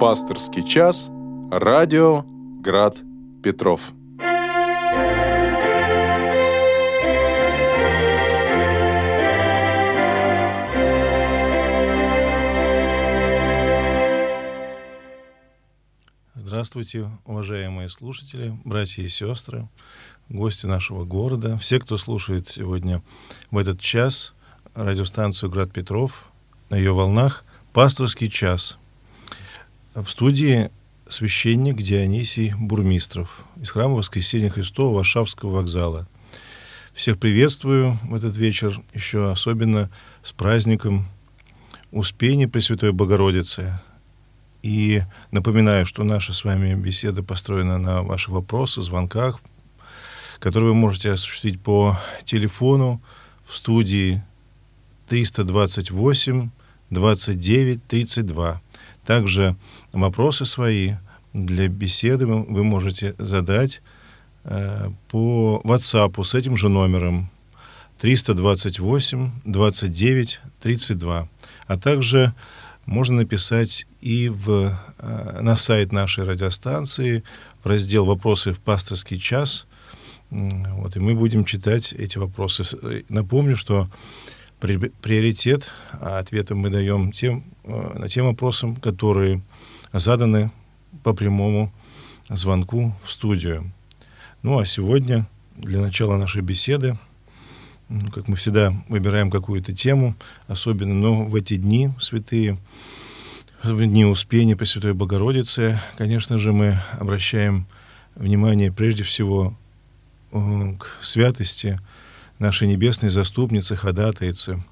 Пасторский час. Радио Град Петров. Здравствуйте, уважаемые слушатели, братья и сестры, гости нашего города, все, кто слушает сегодня в этот час радиостанцию «Град Петров» на ее волнах «Пасторский час». В студии священник Дионисий Бурмистров из храма Воскресения Христова Варшавского вокзала. Всех приветствую в этот вечер, еще особенно с праздником Успения Пресвятой Богородицы – и напоминаю, что наша с вами беседа построена на ваши вопросы, звонках, которые вы можете осуществить по телефону в студии 328 29 32. Также вопросы свои для беседы вы можете задать э, по WhatsApp с этим же номером 328 29 32. А также можно написать и в, э, на сайт нашей радиостанции в раздел «Вопросы в пасторский час». Вот, и мы будем читать эти вопросы. Напомню, что приоритет а ответом мы даем тем, э, на тем вопросам, которые заданы по прямому звонку в студию. Ну а сегодня, для начала нашей беседы, как мы всегда выбираем какую-то тему, особенно, но в эти дни святые, в дни Успения Пресвятой Богородицы, конечно же, мы обращаем внимание прежде всего э, к святости нашей небесной заступницы, ходатайцы.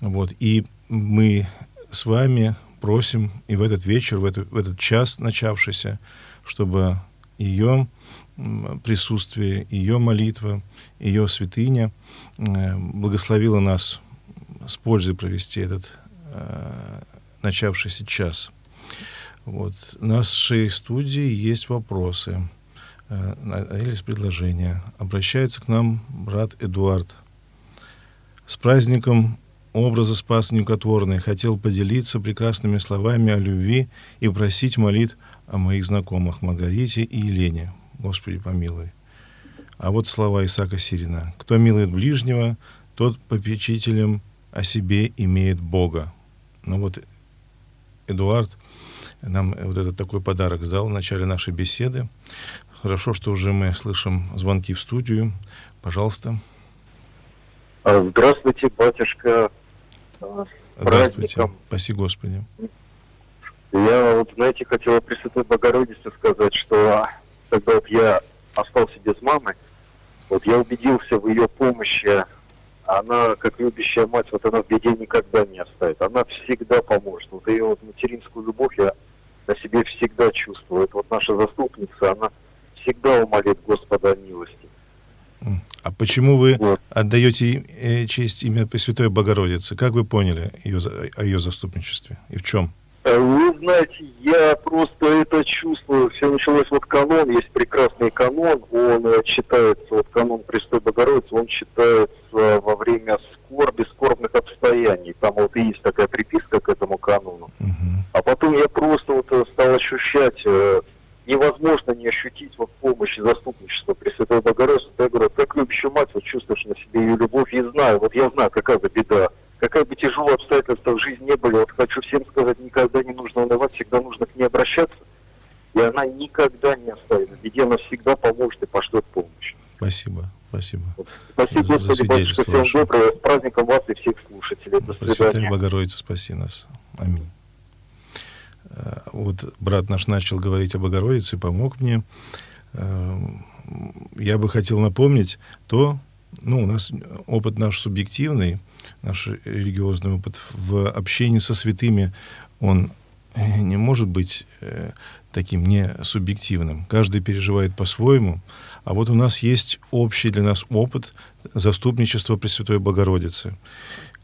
Вот. И мы с вами просим и в этот вечер, в, эту, в этот час начавшийся, чтобы ее присутствие, ее молитва, ее святыня э, благословила нас с пользой провести этот э, начавшийся час. Вот. В нашей студии есть вопросы э, или предложения. Обращается к нам брат Эдуард. С праздником образа Спас Нюкотворный хотел поделиться прекрасными словами о любви и просить молит о моих знакомых Маргарите и Елене. Господи, помилуй. А вот слова Исаака Сирина. «Кто милует ближнего, тот попечителем о себе имеет Бога». Ну вот Эдуард нам вот этот такой подарок дал в начале нашей беседы. Хорошо, что уже мы слышим звонки в студию. Пожалуйста. А, здравствуйте, батюшка. Здравствуйте. Спаси Господи. Я вот, знаете, хотела Пресвятой Богородице сказать, что когда вот я остался без мамы, вот я убедился в ее помощи. Она, как любящая мать, вот она в беде никогда не оставит. Она всегда поможет. Вот ее вот материнскую любовь я на себе всегда чувствую. Это вот наша заступница, она всегда умолит Господа о милости. А почему вы вот. отдаете э, честь имя Пресвятой Богородицы? Как вы поняли ее, о ее заступничестве и в чем? Э, вы знаете, я просто это чувствую. Все началось вот канон, есть прекрасный канон, он э, читается, вот канон Престой Богородицы, он читается во время скорби, скорбных обстояний. Там вот и есть такая приписка к этому канону. Uh-huh. А потом я просто вот стал ощущать, невозможно не ощутить вот помощь и заступничество Пресвятой Богородицы. Я говорю, как любящую мать, вот чувствуешь на себе ее любовь и знаю, вот я знаю, какая за беда какая бы тяжелая обстоятельства в жизни не были, вот хочу всем сказать, никогда не нужно унывать, всегда нужно к ней обращаться. И она никогда не оставит беде, она всегда поможет и пошлет помощь. Спасибо. Спасибо. Спасибо, за, Господи, за батюшка, всем доброго. С праздником вас и всех слушателей. До свидания. Пресвятая Богородица, спаси нас. Аминь. Э, вот брат наш начал говорить о Богородице, помог мне. Я бы хотел напомнить то, ну, у нас опыт наш субъективный, наш религиозный опыт в общении со святыми, он э, не может быть э, таким не субъективным. Каждый переживает по-своему. А вот у нас есть общий для нас опыт заступничества Пресвятой Богородицы.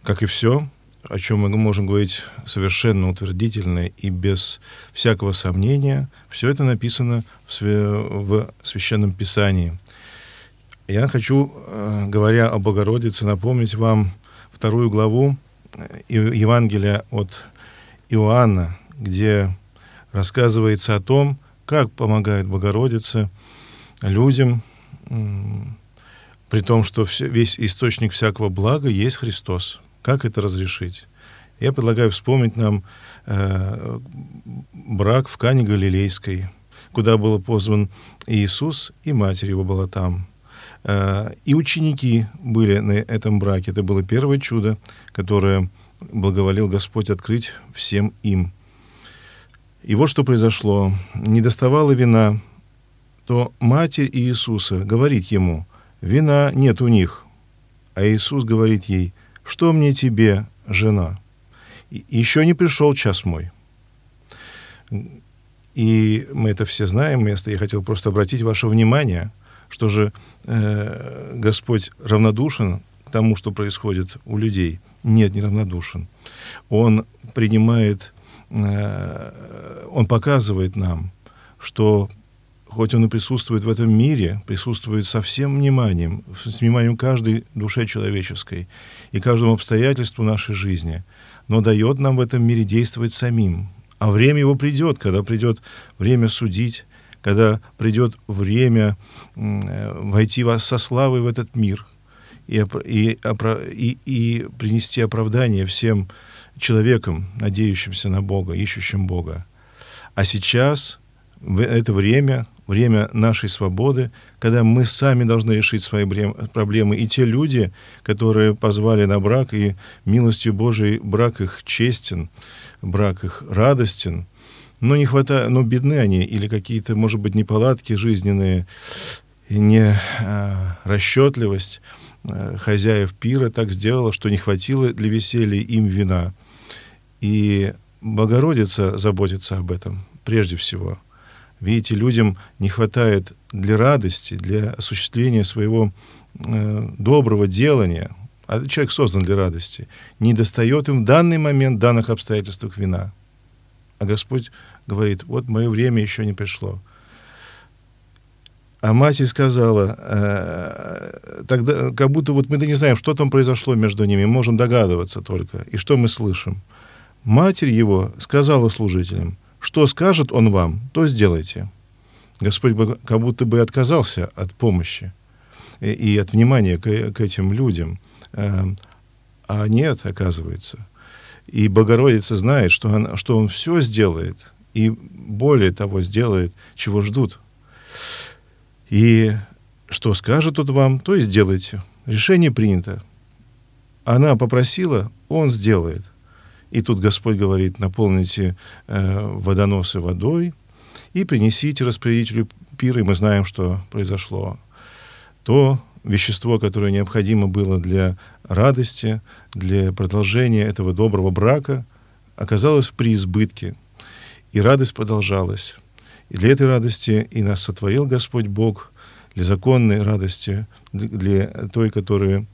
Как и все, о чем мы можем говорить совершенно утвердительно и без всякого сомнения, все это написано в, в Священном Писании. Я хочу, э, говоря о Богородице, напомнить вам вторую главу э, Евангелия от Иоанна, где рассказывается о том, как помогает Богородица людям, при том, что весь источник всякого блага есть Христос. Как это разрешить? Я предлагаю вспомнить нам э, брак в Кане Галилейской, куда был позван Иисус, и Матерь его была там. Э, и ученики были на этом браке. Это было первое чудо, которое благоволил Господь открыть всем им. И вот что произошло. Не доставала вина, то Матерь Иисуса говорит ему, «Вина нет у них». А Иисус говорит ей, «Что мне тебе, жена?» еще не пришел час мой. И мы это все знаем, место. Я хотел просто обратить ваше внимание, что же э, Господь равнодушен к тому, что происходит у людей. Нет, не равнодушен. Он принимает, э, он показывает нам, что хоть он и присутствует в этом мире, присутствует со всем вниманием, с вниманием каждой душе человеческой и каждому обстоятельству нашей жизни – но дает нам в этом мире действовать самим. А время его придет, когда придет время судить, когда придет время э, войти вас со славой в этот мир и, и, и, и принести оправдание всем человекам, надеющимся на Бога, ищущим Бога. А сейчас, в это время, время нашей свободы, когда мы сами должны решить свои проблемы. И те люди, которые позвали на брак, и милостью Божией брак их честен, брак их радостен, но не хватает, но бедны они, или какие-то, может быть, неполадки жизненные, не а, расчетливость а, хозяев пира так сделала, что не хватило для веселья им вина. И Богородица заботится об этом прежде всего – Видите, людям не хватает для радости, для осуществления своего э, доброго делания, а человек создан для радости, не достает им в данный момент, в данных обстоятельствах вина. А Господь говорит, вот мое время еще не пришло. А мать сказала, э, тогда, как будто вот мы да не знаем, что там произошло между ними, можем догадываться только. И что мы слышим? Матерь его сказала служителям, что скажет он вам, то сделайте. Господь бы как будто бы отказался от помощи и, и от внимания к, к этим людям. Эм, а нет, оказывается. И Богородица знает, что он, что он все сделает, и более того сделает, чего ждут. И что скажет он вам, то и сделайте. Решение принято. Она попросила, он сделает. И тут Господь говорит, наполните э, водоносы водой и принесите распорядителю пира, и мы знаем, что произошло. То вещество, которое необходимо было для радости, для продолжения этого доброго брака, оказалось в преизбытке, и радость продолжалась. И для этой радости и нас сотворил Господь Бог, для законной радости, для той, которая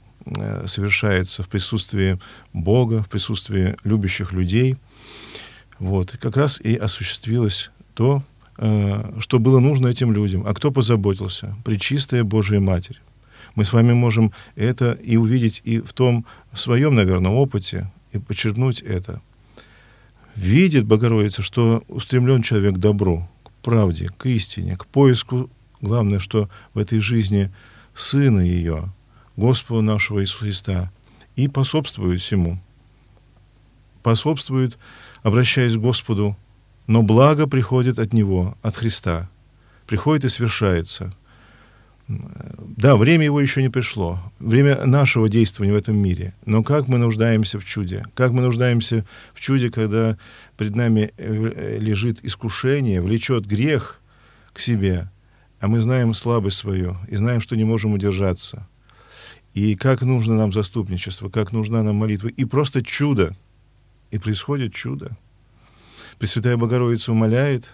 совершается в присутствии Бога, в присутствии любящих людей. Вот. И как раз и осуществилось то, э, что было нужно этим людям. А кто позаботился? Пречистая Божия Матерь. Мы с вами можем это и увидеть и в том в своем, наверное, опыте, и подчеркнуть это. Видит Богородица, что устремлен человек к добру, к правде, к истине, к поиску, главное, что в этой жизни Сына ее, Господа нашего Иисуса Христа и способствует всему. Способствует, обращаясь к Господу, но благо приходит от Него, от Христа. Приходит и совершается. Да, время его еще не пришло, время нашего действования в этом мире. Но как мы нуждаемся в чуде? Как мы нуждаемся в чуде, когда пред нами э, лежит искушение, влечет грех к себе, а мы знаем слабость свою и знаем, что не можем удержаться – и как нужно нам заступничество, как нужна нам молитва, и просто чудо. И происходит чудо. Пресвятая Богородица умоляет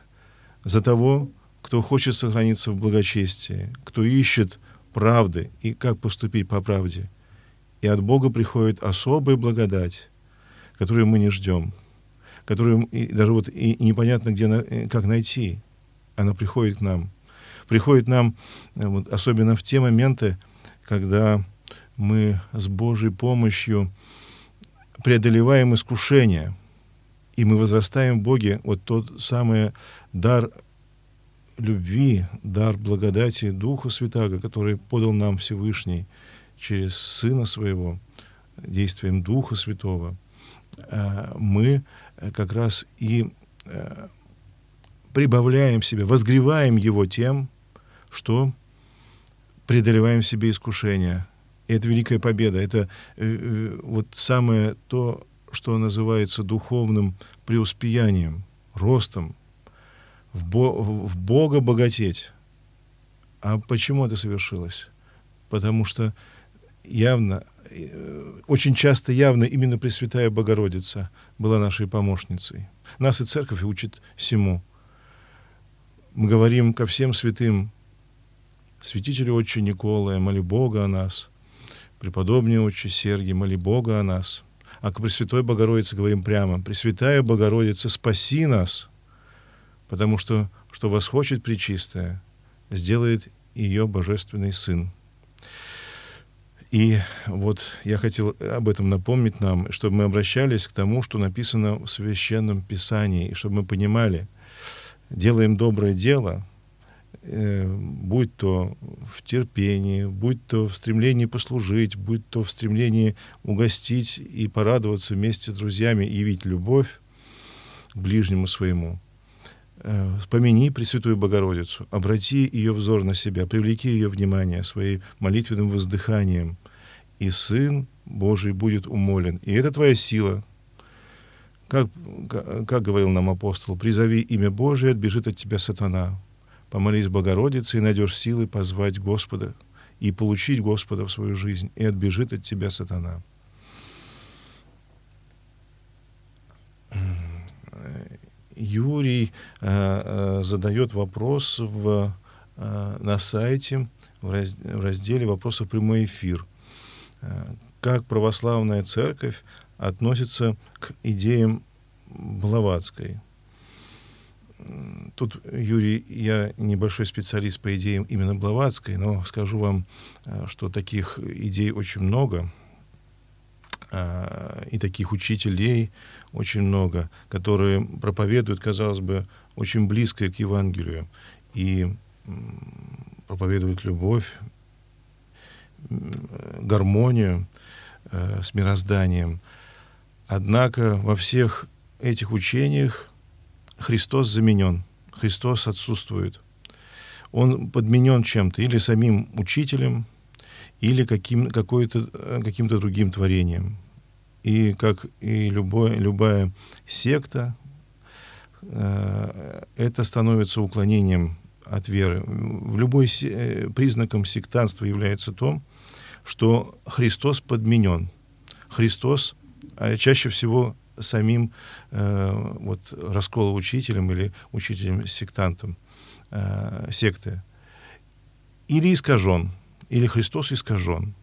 за того, кто хочет сохраниться в благочестии, кто ищет правды и как поступить по правде. И от Бога приходит особая благодать, которую мы не ждем, которую и даже вот и непонятно, где, э, как найти. Она приходит к нам. Приходит нам э, вот, особенно в те моменты, когда мы с Божьей помощью преодолеваем искушения. И мы возрастаем в Боге, вот тот самый дар любви, дар благодати Духа Святаго, который подал нам Всевышний через Сына Своего, действием Духа Святого, э, мы как раз и э, прибавляем себе, возгреваем его тем, что преодолеваем себе искушения. И это великая победа. Это э, вот самое то, что называется духовным преуспеянием, ростом, в, Бо, в Бога богатеть. А почему это совершилось? Потому что явно, э, очень часто явно именно Пресвятая Богородица была нашей помощницей. Нас и церковь учит всему. Мы говорим ко всем святым, святителю Отче Николая, моли Бога о нас, преподобный Отче Сергий, моли Бога о нас. А к Пресвятой Богородице говорим прямо, Пресвятая Богородица, спаси нас – потому что, что восхочет Пречистая, сделает ее Божественный Сын. И вот я хотел об этом напомнить нам, чтобы мы обращались к тому, что написано в Священном Писании, и чтобы мы понимали, делаем доброе дело, э, будь то в терпении, будь то в стремлении послужить, будь то в стремлении угостить и порадоваться вместе с друзьями, явить любовь к ближнему своему – Э, Пресвятую Богородицу, обрати ее взор на себя, привлеки ее внимание своим молитвенным воздыханием, и Сын Божий будет умолен. И это твоя сила. Как, как говорил нам апостол, призови имя Божие, отбежит от тебя сатана. Помолись Богородице и найдешь силы позвать Господа и получить Господа в свою жизнь, и отбежит от тебя сатана. Юрий э, э, задает вопрос в, э, на сайте в, раз, в разделе «Вопросы в прямой эфир». Э, как православная церковь относится к идеям Блаватской? Тут, Юрий, я небольшой специалист по идеям именно Блаватской, но скажу вам, э, что таких идей очень много – а, и таких учителей очень много, которые проповедуют, казалось бы, очень близко к Евангелию и проповедуют любовь, гармонию э, с мирозданием. Однако во всех этих учениях Христос заменен, Христос отсутствует. Он подменен чем-то, или самим учителем, или каким, какой-то, э, каким-то другим творением. И как и любой, любая секта, э, это становится уклонением от веры. В любой се, признаком сектантства является то, что Христос подменен. Христос а чаще всего самим э, вот, расколоучителем или учителем-сектантом э, секты. Или искажен, или Христос искажен.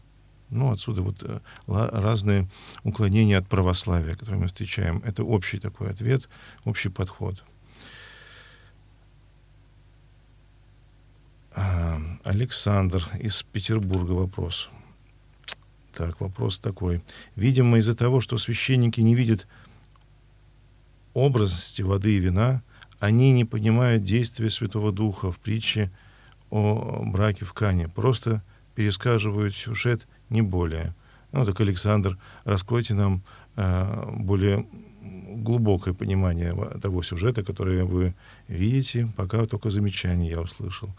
Ну, отсюда вот э, разные уклонения от православия, которые мы встречаем. Это общий такой ответ, общий подход. А, Александр из Петербурга вопрос. Так, вопрос такой. Видимо, из-за того, что священники не видят образности воды и вина, они не понимают действия Святого Духа в притче о браке в Кане. Просто пересказывают сюжет не более. Ну, так, Александр, раскройте нам э, более глубокое понимание того сюжета, который вы видите, пока только замечание я услышал.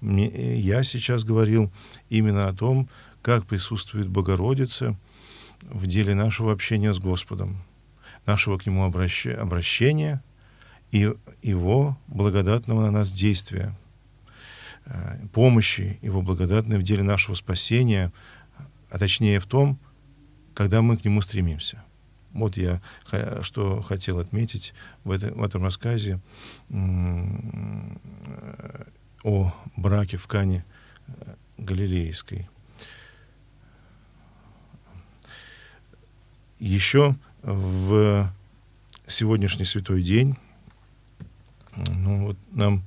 Мне, я сейчас говорил именно о том, как присутствует Богородица в деле нашего общения с Господом, нашего к Нему обращ, обращения и Его благодатного на нас действия, э, помощи Его благодатной в деле нашего спасения — а точнее в том, когда мы к нему стремимся. Вот я что хотел отметить в, это, в этом рассказе о браке в Кане э, Галилейской. Еще в сегодняшний святой день, ну вот нам,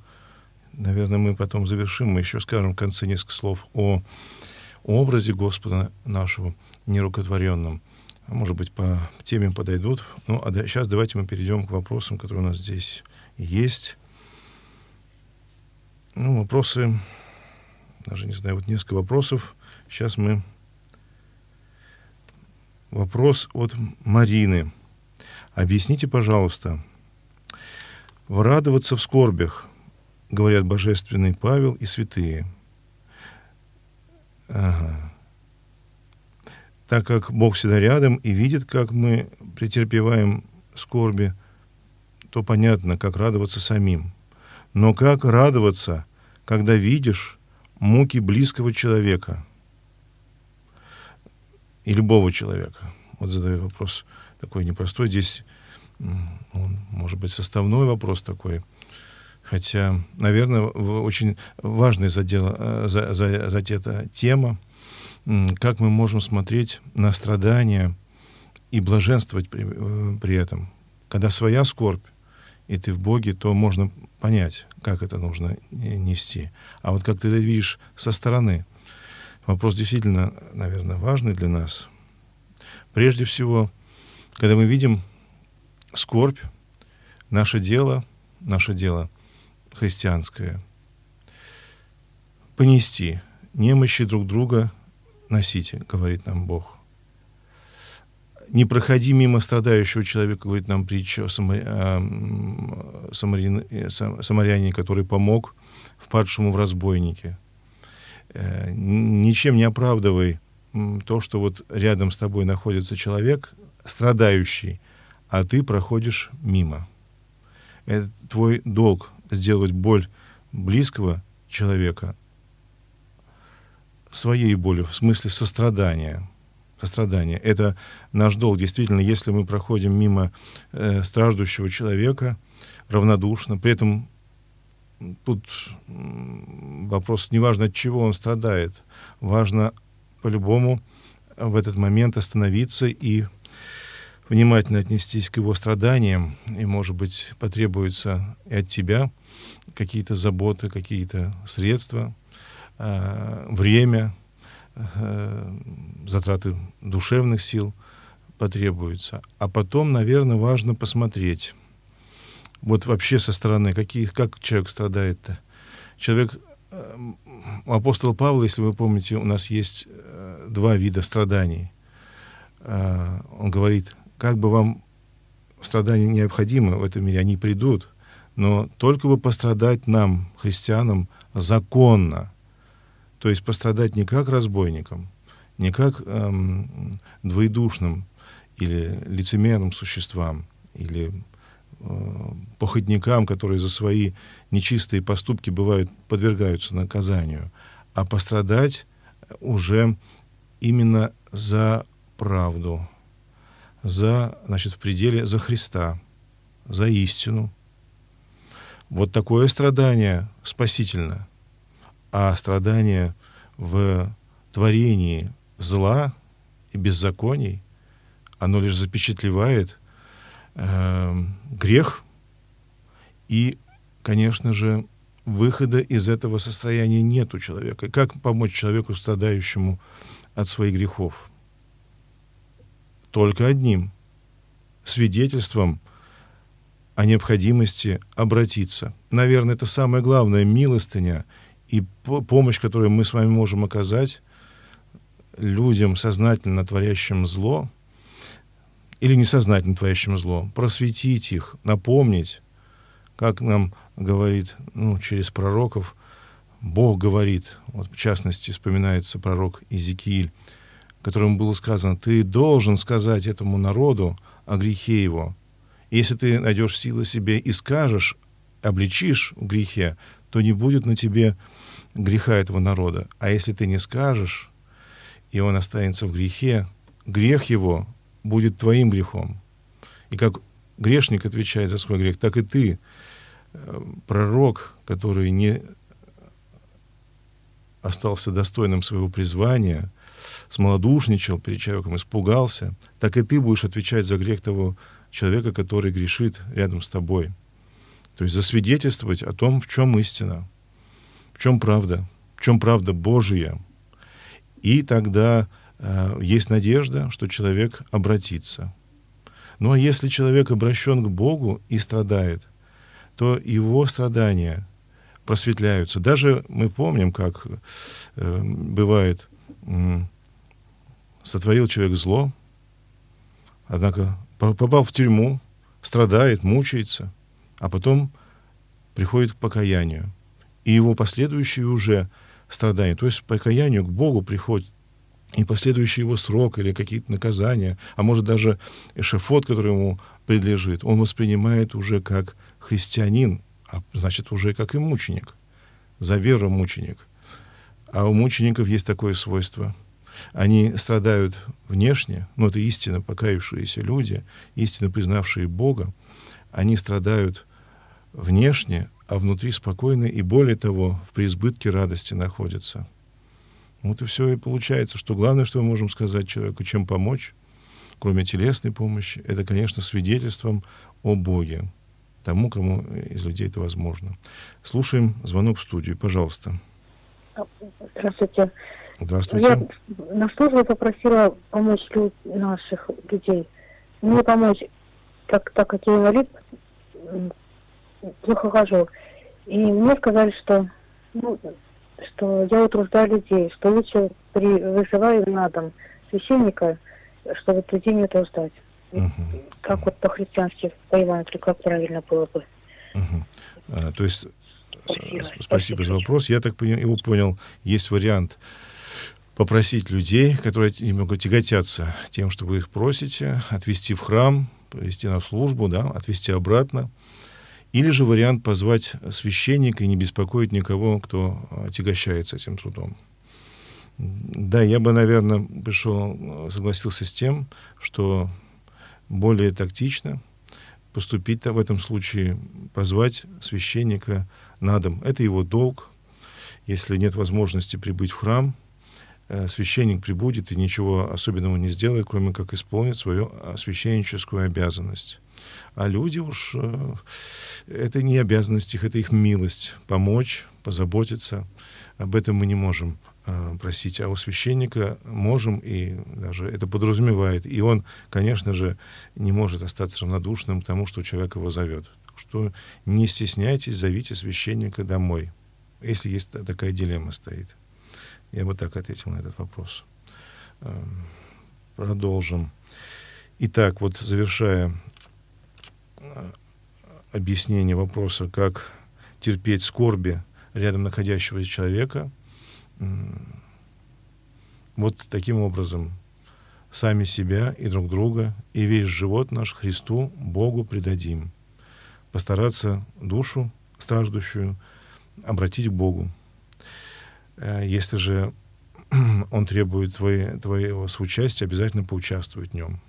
наверное, мы потом завершим, мы еще скажем в конце несколько слов о образе Господа нашего нерукотворенном. может быть, по теме подойдут. Ну, а сейчас давайте мы перейдем к вопросам, которые у нас здесь есть. Ну, вопросы, даже не знаю, вот несколько вопросов. Сейчас мы... Вопрос от Марины. Объясните, пожалуйста, «Врадоваться в скорбях», говорят божественный Павел и святые. Ага. Так как Бог всегда рядом и видит, как мы претерпеваем скорби, то понятно, как радоваться самим. Но как радоваться, когда видишь муки близкого человека и любого человека? Вот задаю вопрос такой непростой. Здесь он, может быть, составной вопрос такой. Хотя, наверное, очень важная задела, э, за, за, задета тема, как мы можем смотреть на страдания и блаженствовать при, э, при этом. Когда своя скорбь, и ты в Боге, то можно понять, как это нужно нести. А вот как ты это видишь со стороны, вопрос действительно, наверное, важный для нас. Прежде всего, когда мы видим скорбь, наше дело, наше дело христианское, понести немощи друг друга носите, говорит нам Бог. Не проходи мимо страдающего человека, говорит нам притча о самарянине, который помог впадшему в разбойнике. Э, ничем не оправдывай то, что вот рядом с тобой находится человек, страдающий, а ты проходишь мимо. Это твой долг сделать боль близкого человека своей болью, в смысле сострадания. Сострадание. Это наш долг. Действительно, если мы проходим мимо э, страждущего человека равнодушно, при этом тут вопрос не важно, от чего он страдает, важно по-любому в этот момент остановиться и внимательно отнестись к его страданиям, и, может быть, потребуется и от тебя какие-то заботы, какие-то средства, э, время, э, затраты душевных сил потребуются. А потом, наверное, важно посмотреть, вот вообще со стороны, какие, как человек страдает-то. Человек, э, у апостола Павла, если вы помните, у нас есть э, два вида страданий. Э, он говорит, как бы вам страдания необходимы в этом мире, они придут, но только бы пострадать нам, христианам, законно. То есть пострадать не как разбойникам, не как эм, двоедушным или лицемерным существам, или походникам, которые за свои нечистые поступки бывают подвергаются наказанию, а пострадать уже именно за правду, за, значит, в пределе за Христа, за истину. Вот такое страдание спасительно. А страдание в творении зла и беззаконий, оно лишь запечатлевает э, грех и, конечно же, выхода из этого состояния нет у человека. как помочь человеку, страдающему от своих грехов? только одним — свидетельством о необходимости обратиться. Наверное, это самое главное — милостыня и помощь, которую мы с вами можем оказать людям, сознательно творящим зло или несознательно творящим зло, просветить их, напомнить, как нам говорит ну, через пророков, Бог говорит, вот в частности вспоминается пророк Иезекииль, которому было сказано, ты должен сказать этому народу о грехе его. если ты найдешь силы себе и скажешь, обличишь в грехе, то не будет на тебе греха этого народа. А если ты не скажешь, и он останется в грехе, грех его будет твоим грехом. И как грешник отвечает за свой грех, так и ты, э, пророк, который не остался достойным своего призвания — смолодушничал перед человеком, испугался, так и ты будешь отвечать за грех того человека, который грешит рядом с тобой. То есть засвидетельствовать о том, в чем истина, в чем правда, в чем правда Божия. И тогда есть надежда, что человек обратится. Ну а если человек обращен к Богу и страдает, то его страдания просветляются. Даже мы помним, как э, бывает, э, сотворил человек зло, однако попал в тюрьму, страдает, мучается, а потом приходит к покаянию. И его последующие уже страдания, то есть покаянию к Богу приходит и последующий его срок или какие-то наказания, а может даже эшефот, который ему предлежит, он воспринимает уже как христианин, а значит уже как и мученик, за веру мученик. А у мучеников есть такое свойство. Они страдают внешне, но это истинно покаявшиеся люди, истинно признавшие Бога, они страдают внешне, а внутри спокойны и более того, в преизбытке радости находятся. Вот и все и получается, что главное, что мы можем сказать человеку, чем помочь, кроме телесной помощи, это, конечно, свидетельством о Боге, тому, кому из людей это возможно. Слушаем звонок в студию, пожалуйста. Здравствуйте. Здравствуйте. Я на службу попросила помочь люд, наших людей. Мне помочь, так, так как я инвалид, плохо хожу. И мне сказали, что ну, что я утруждаю людей, что лучше при, вызываю на дом священника, чтобы людей не утруждать. Угу. Как вот по-христиански, по Евангелию, как правильно было бы. Угу. А, то есть, спасибо, спасибо, спасибо за вопрос. Я так его понял, есть вариант попросить людей, которые немного тяготятся тем, что вы их просите, отвести в храм, привести на службу, да, отвести обратно. Или же вариант позвать священника и не беспокоить никого, кто отягощается этим трудом. Да, я бы, наверное, пришел, согласился с тем, что более тактично поступить в этом случае, позвать священника на дом. Это его долг. Если нет возможности прибыть в храм, э, священник прибудет и ничего особенного не сделает, кроме как исполнить свою священническую обязанность. А люди уж, э, это не обязанность их, это их милость, помочь, позаботиться. Об этом мы не можем э, просить, а у священника можем, и даже это подразумевает. И он, конечно же, не может остаться равнодушным к тому, что человек его зовет. Что не стесняйтесь, зовите священника домой, если есть такая дилемма стоит. Я бы так ответил на этот вопрос. Эм, продолжим. Итак, вот завершая объяснение вопроса, как терпеть скорби рядом находящегося человека, вот таким образом сами себя и друг друга и весь живот наш Христу, Богу предадим. Постараться душу страждущую обратить к Богу. Э, если же он требует твоей, твоего соучастия, обязательно поучаствовать в нем.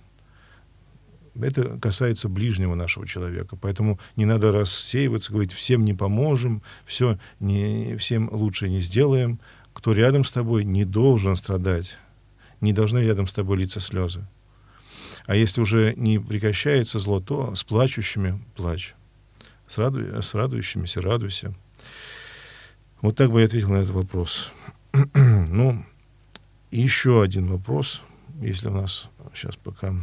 Это касается ближнего нашего человека. Поэтому не надо рассеиваться, говорить, всем не поможем, все не, всем лучше не сделаем. Кто рядом с тобой, не должен страдать. Не должны рядом с тобой литься слезы. А если уже не прекращается зло, то с плачущими плачь. С, раду, с радующимися радуйся. Вот так бы я ответил на этот вопрос. ну, еще один вопрос, если у нас сейчас пока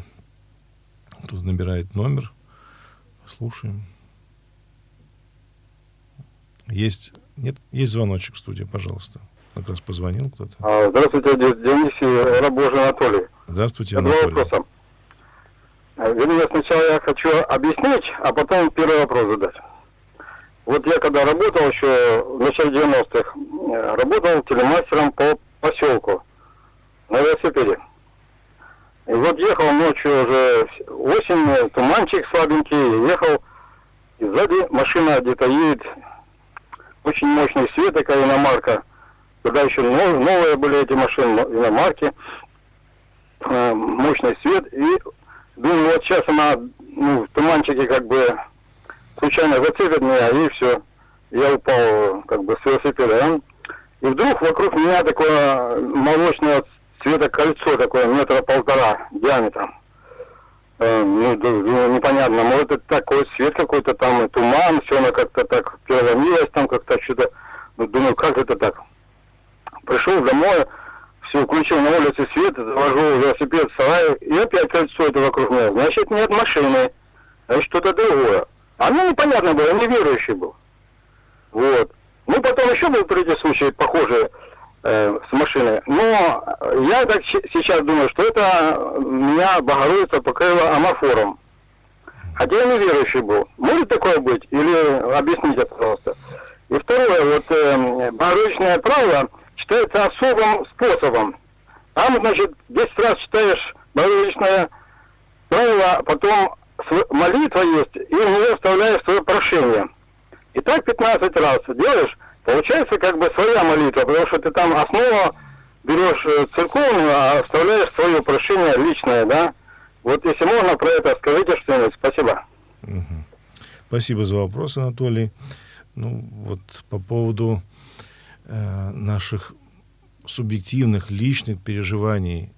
кто-то набирает номер. Слушаем. Есть, нет, есть звоночек в студии, пожалуйста. Как раз позвонил кто-то. А, здравствуйте, Денис и Рабожий Анатолий. Здравствуйте, Анатолий. Два вопроса. А, вернее, сначала я хочу объяснить, а потом первый вопрос задать. Вот я когда работал еще в начале 90-х, э, работал телемастером по поселку на велосипеде. И вот ехал ночью уже осень, туманчик слабенький, ехал, и сзади машина где-то едет, очень мощный свет, такая иномарка. Тогда еще новые были эти машины, иномарки, э, мощный свет, и думаю, вот сейчас она ну, в туманчике как бы случайно зацепит меня, и все. Я упал как бы с велосипеда. И вдруг вокруг меня такое молочное цвета кольцо такое, метра полтора диаметром. Э, ну, ну, непонятно, может это такой свет какой-то там, и туман, все оно как-то так переломилось там, как-то что-то. Ну, думаю, как это так? Пришел домой, все, включил на улице свет, завожу велосипед в сарай, и опять кольцо это вокруг меня. Значит, нет машины, значит, что-то другое. А мне непонятно было, неверующий был. Вот. Ну, потом еще был третий случай, похожий э, с машиной. Но я так сейчас думаю, что это меня Богородица покрыла амофором. Хотя я неверующий был. Может такое быть? Или объясните, пожалуйста. И второе, вот э, Богородичное правило считается особым способом. Там, значит, 10 раз читаешь Богородичное правило, потом молитва есть, и в нее вставляешь свое прошение. И так 15 раз делаешь, получается как бы своя молитва, потому что ты там основу берешь э, церковную, а вставляешь свое прошение личное, да? Вот если можно про это скажите что-нибудь. Спасибо. Угу. Спасибо за вопрос, Анатолий. Ну, вот по поводу э, наших субъективных, личных переживаний,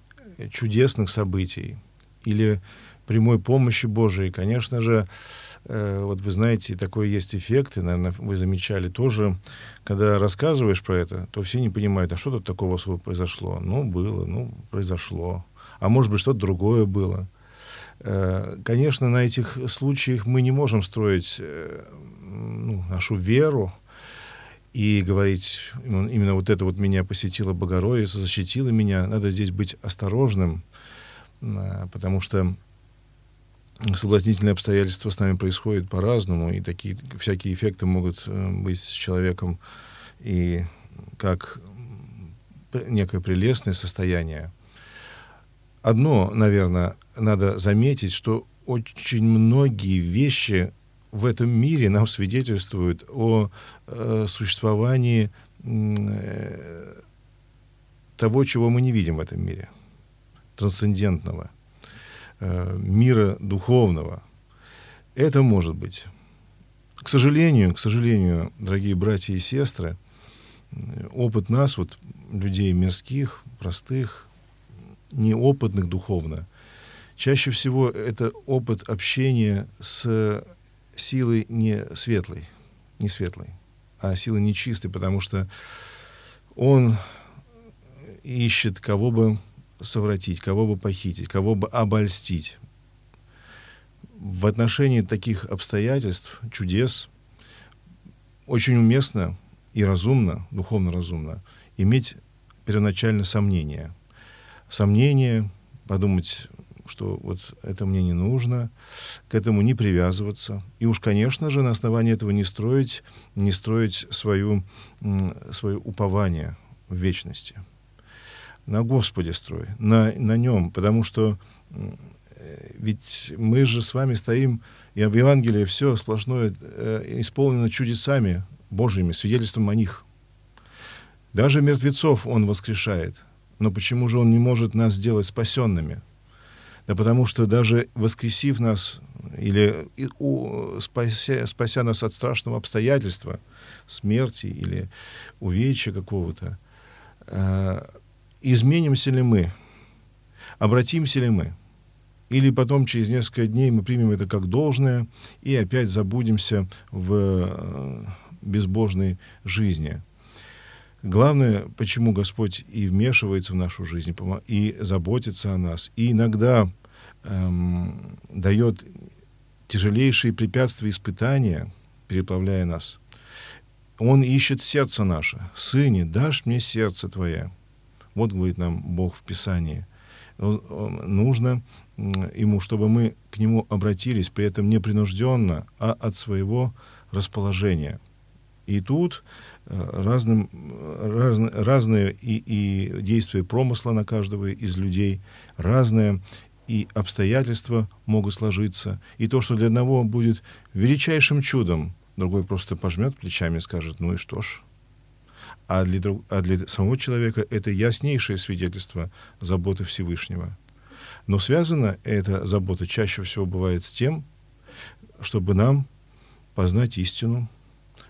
чудесных событий или прямой помощи Божией, конечно же, э, вот вы знаете, такой есть эффект, и, наверное, вы замечали тоже, когда рассказываешь про это, то все не понимают, а что тут такого произошло? Ну, было, ну, произошло. А может быть, что-то другое было. Э, конечно, на этих случаях мы не можем строить э, ну, нашу веру и говорить, именно вот это вот меня посетила Богородица, защитила меня. Надо здесь быть осторожным, э, потому что соблазнительные обстоятельства с нами происходят по-разному, и такие всякие эффекты могут быть с человеком и как некое прелестное состояние. Одно, наверное, надо заметить, что очень многие вещи в этом мире нам свидетельствуют о э, существовании э, того, чего мы не видим в этом мире, трансцендентного, э, мира духовного. Это может быть. К сожалению, к сожалению, дорогие братья и сестры, опыт нас, вот людей мирских, простых, неопытных духовно, Чаще всего это опыт общения с силой не светлой, не светлой, а силой нечистой, потому что он ищет кого бы совратить, кого бы похитить, кого бы обольстить. В отношении таких обстоятельств, чудес, очень уместно и разумно, духовно разумно, иметь первоначально сомнения. Сомнения, подумать, что вот это мне не нужно, к этому не привязываться. И уж, конечно же, на основании этого не строить, не строить свою, свое упование в вечности. На Господе строй, на, на Нем, потому что ведь мы же с вами стоим, и в Евангелии все сплошное э, исполнено чудесами Божьими, свидетельством о них. Даже мертвецов Он воскрешает. Но почему же Он не может нас сделать спасенными? Да потому что даже воскресив нас или у, спася, спася нас от страшного обстоятельства, смерти или увечья какого-то, э, изменимся ли мы, обратимся ли мы, или потом через несколько дней мы примем это как должное и опять забудемся в э, безбожной жизни. Главное, почему Господь и вмешивается в нашу жизнь, и заботится о нас, и иногда эм, дает тяжелейшие препятствия, испытания, переплавляя нас. Он ищет сердце наше. «Сыне, дашь мне сердце твое». Вот говорит нам Бог в Писании. Нужно ему, чтобы мы к нему обратились, при этом не принужденно, а от своего расположения. И тут э, разным, раз, разные и, и действия промысла на каждого из людей, разные и обстоятельства могут сложиться. И то, что для одного будет величайшим чудом, другой просто пожмет плечами и скажет, ну и что ж. А для, друг, а для самого человека это яснейшее свидетельство заботы Всевышнего. Но связана эта забота чаще всего бывает с тем, чтобы нам познать истину,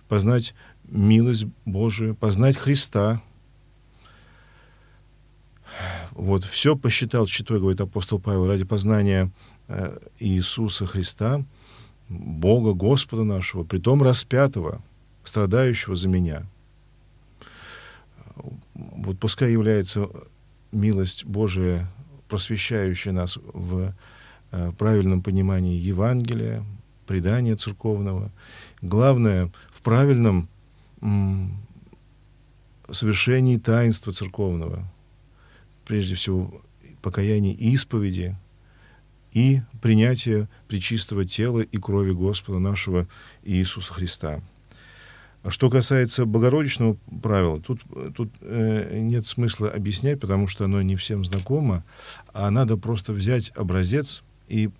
познать милость Божию, познать Христа. Вот, все посчитал читой, говорит апостол Павел, ради познания э, Иисуса Христа, Бога, Господа нашего, притом распятого, страдающего за меня. Вот пускай является милость Божия, просвещающая нас в э, правильном понимании Евангелия, предания церковного. Главное, в правильном м, совершении таинства церковного. Прежде всего, покаяние и исповеди и принятие причистого тела и крови Господа нашего Иисуса Христа. А что касается богородичного правила, тут, тут э, нет смысла объяснять, потому что оно не всем знакомо, а надо просто взять образец и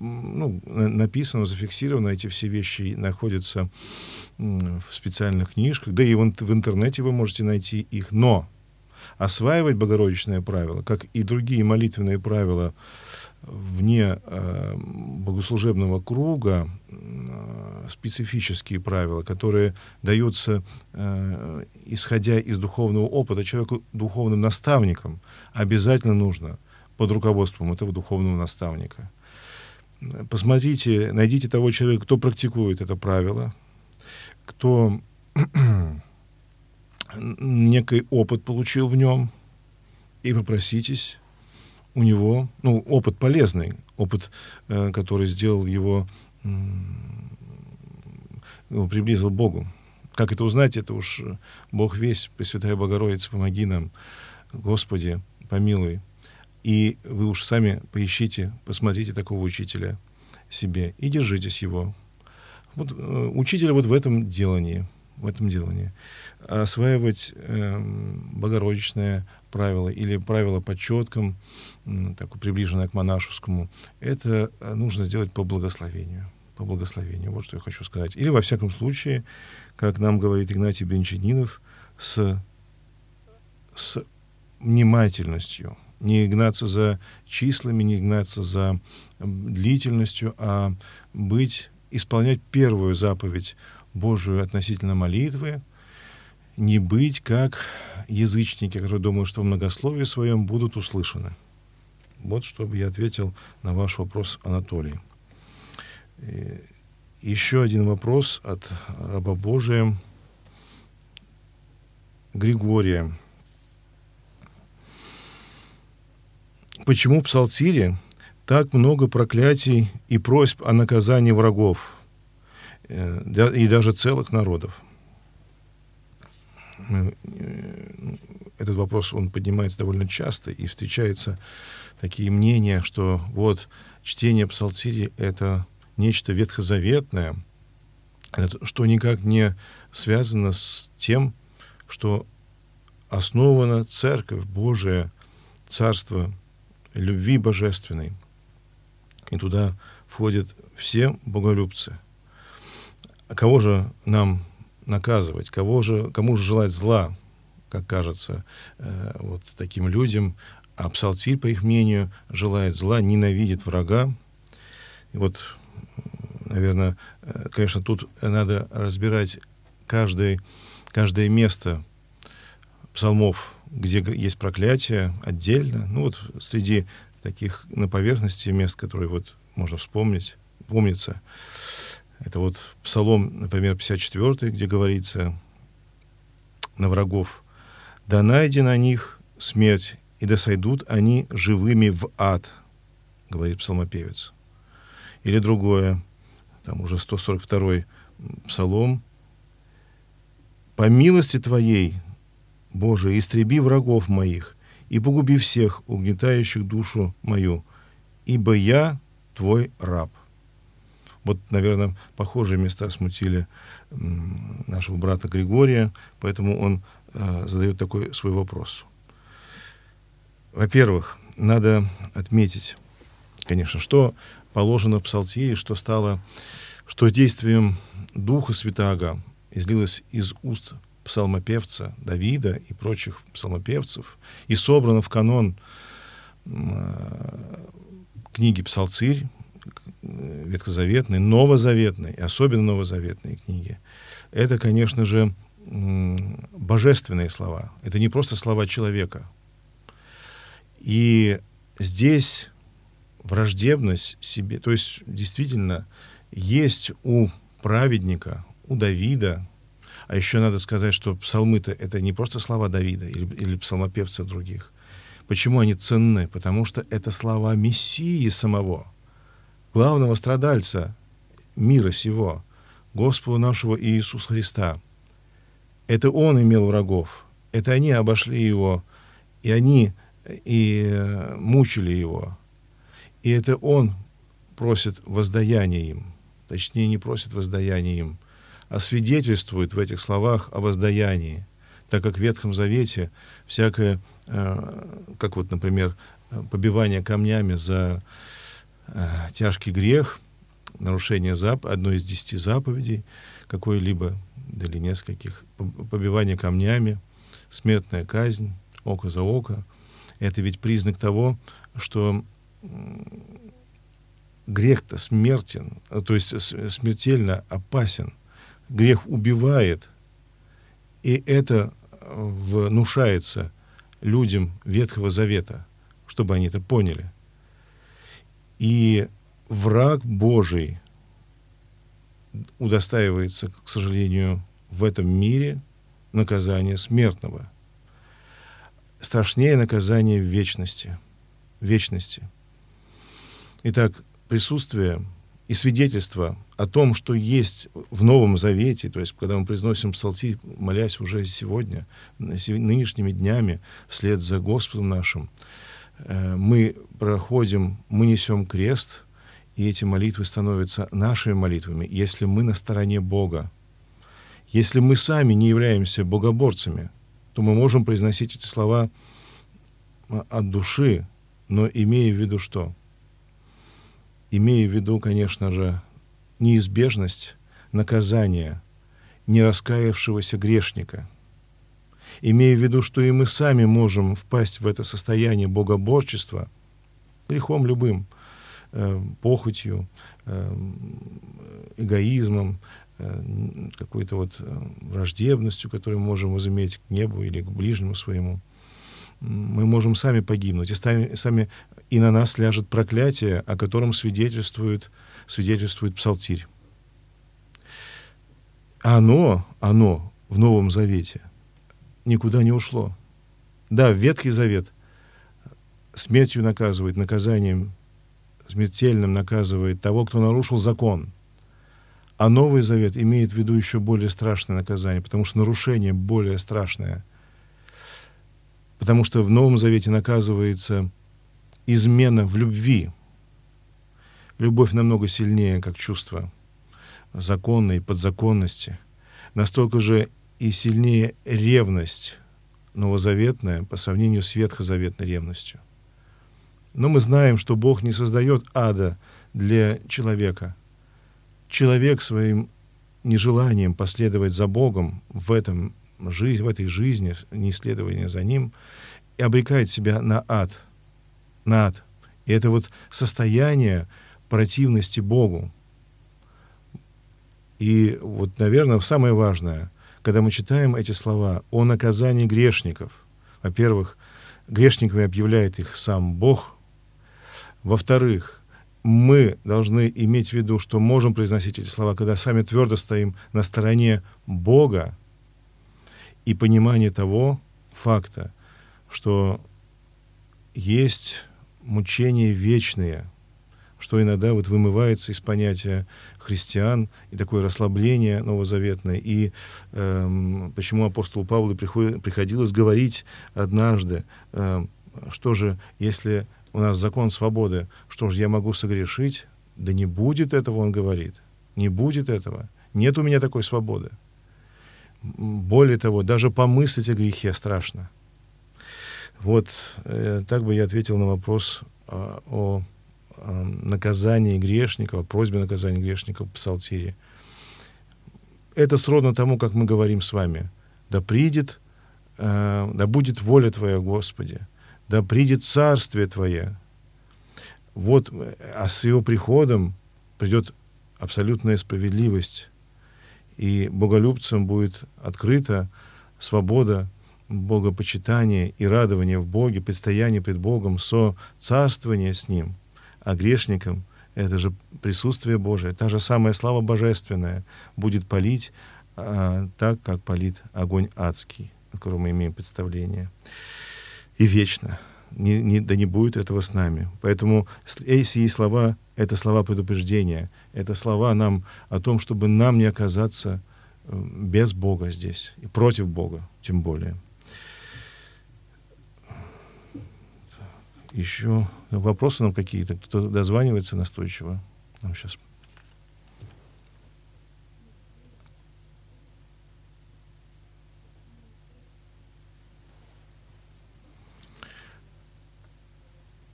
ну, написано, зафиксировано, эти все вещи находятся в специальных книжках, да и в, интернете вы можете найти их, но осваивать богородичное правило, как и другие молитвенные правила вне э, богослужебного круга, э, специфические правила, которые даются, э, исходя из духовного опыта, человеку духовным наставником, обязательно нужно под руководством этого духовного наставника. Посмотрите, найдите того человека, кто практикует это правило, кто некий опыт получил в нем, и попроситесь у него, ну, опыт полезный, опыт, э, который сделал его, его приблизил Богу. Как это узнать, это уж Бог весь, Пресвятая Богородица, помоги нам, Господи, помилуй. И вы уж сами поищите, посмотрите такого учителя себе и держитесь его. Вот, э, учителя вот в этом делании, в этом делании. Осваивать э, богородичное правило или правило по четкам, такое приближенное к монашескому, это э, нужно сделать по благословению. По благословению. Вот что я хочу сказать. Или, во всяком случае, как нам говорит Игнатий Бенчанинов, с, с внимательностью. Не гнаться за числами, не гнаться за длительностью, а быть, исполнять первую заповедь Божию относительно молитвы, не быть как язычники, которые думают, что в многословии своем будут услышаны. Вот чтобы я ответил на ваш вопрос, Анатолий. И еще один вопрос от раба Божия Григория. Почему в Псалтире так много проклятий и просьб о наказании врагов э, и даже целых народов? Э, этот вопрос, он поднимается довольно часто, и встречаются такие мнения, что вот чтение псалтири — это нечто ветхозаветное, что никак не связано с тем, что основана Церковь Божия, Царство любви божественной. И туда входят все боголюбцы. А кого же нам наказывать? Кого же, кому же желать зла, как кажется, э, вот таким людям? А псалтирь, по их мнению, желает зла, ненавидит врага. И вот, наверное, э, конечно, тут надо разбирать каждое, каждое место псалмов, где есть проклятие отдельно. Ну вот среди таких на поверхности мест, которые вот можно вспомнить, помнится, это вот Псалом, например, 54, где говорится на врагов, «Да найди на них смерть, и да сойдут они живыми в ад», говорит псалмопевец. Или другое, там уже 142 псалом, «По милости Твоей, Боже, истреби врагов моих и погуби всех, угнетающих душу мою, ибо я Твой раб». Вот, наверное, похожие места смутили нашего брата Григория, поэтому он э, задает такой свой вопрос. Во-первых, надо отметить, конечно, что положено в Псалтире, что стало, что действием Духа Святаго излилось из уст псалмопевца Давида и прочих псалмопевцев и собрано в канон э, книги «Псалцирь», ветхозаветной, новозаветной, особенно новозаветные книги, это, конечно же, божественные слова. Это не просто слова человека. И здесь враждебность себе, то есть действительно есть у праведника, у Давида, а еще надо сказать, что псалмы-то это не просто слова Давида или, или псалмопевца других. Почему они ценны? Потому что это слова Мессии самого, главного страдальца мира сего, Господа нашего Иисуса Христа. Это Он имел врагов, это они обошли Его, и они и э, мучили Его. И это Он просит воздаяния им, точнее не просит воздаяния им, а свидетельствует в этих словах о воздаянии, так как в Ветхом Завете всякое Э, как вот, например, побивание камнями за э, тяжкий грех, нарушение зап одной из десяти заповедей какой-либо или нескольких, побивание камнями, смертная казнь, око за око. Это ведь признак того, что грех-то смертен, то есть смертельно опасен. Грех убивает, и это внушается людям Ветхого Завета, чтобы они это поняли. И враг Божий удостаивается, к сожалению, в этом мире наказания смертного. Страшнее наказание в вечности. вечности. Итак, присутствие и свидетельство о том, что есть в Новом Завете, то есть когда мы произносим псалти, молясь уже сегодня, нынешними днями, вслед за Господом нашим, мы проходим, мы несем крест, и эти молитвы становятся нашими молитвами, если мы на стороне Бога. Если мы сами не являемся богоборцами, то мы можем произносить эти слова от души, но имея в виду что? имея в виду, конечно же, неизбежность наказания нераскаявшегося грешника, имея в виду, что и мы сами можем впасть в это состояние богоборчества, грехом любым, э, похотью, э, эгоизмом, э, какой-то вот э, враждебностью, которую мы можем возыметь к небу или к ближнему своему, мы можем сами погибнуть, и сами, сами и на нас ляжет проклятие, о котором свидетельствует, свидетельствует Псалтирь. Оно, оно в Новом Завете никуда не ушло. Да, Ветхий Завет смертью наказывает, наказанием смертельным наказывает того, кто нарушил закон. А Новый Завет имеет в виду еще более страшное наказание, потому что нарушение более страшное. Потому что в Новом Завете наказывается измена в любви. Любовь намного сильнее, как чувство законной подзаконности. Настолько же и сильнее ревность новозаветная по сравнению с ветхозаветной ревностью. Но мы знаем, что Бог не создает ада для человека. Человек своим нежеланием последовать за Богом в, этом, в этой жизни, не исследование за Ним, и обрекает себя на ад – над. И это вот состояние противности Богу. И вот, наверное, самое важное, когда мы читаем эти слова о наказании грешников, во-первых, грешниками объявляет их сам Бог, во-вторых, мы должны иметь в виду, что можем произносить эти слова, когда сами твердо стоим на стороне Бога. И понимание того факта, что есть мучения вечные, что иногда вот вымывается из понятия христиан и такое расслабление новозаветное. И э, почему апостолу Павлу приход, приходилось говорить однажды, э, что же, если у нас закон свободы, что же я могу согрешить? Да не будет этого, он говорит. Не будет этого. Нет у меня такой свободы. Более того, даже помыслить о грехе страшно. Вот э, так бы я ответил на вопрос э, о, о наказании грешников, просьбе наказания грешников в Псалтире. Это сродно тому, как мы говорим с вами. Да придет, э, да будет воля Твоя, Господи, да придет царствие Твое. Вот, а с его приходом придет абсолютная справедливость, и боголюбцам будет открыта свобода богопочитание и радование в Боге, предстояние пред Богом, со царствование с Ним, а грешникам это же присутствие Божие, та же самая слава божественная будет палить а, так, как палит огонь адский, о котором мы имеем представление. И вечно. не, не, да не будет этого с нами. Поэтому эти слова — это слова предупреждения, это слова нам о том, чтобы нам не оказаться э, без Бога здесь, и против Бога тем более. Еще вопросы нам какие-то? Кто-то дозванивается настойчиво? Нам сейчас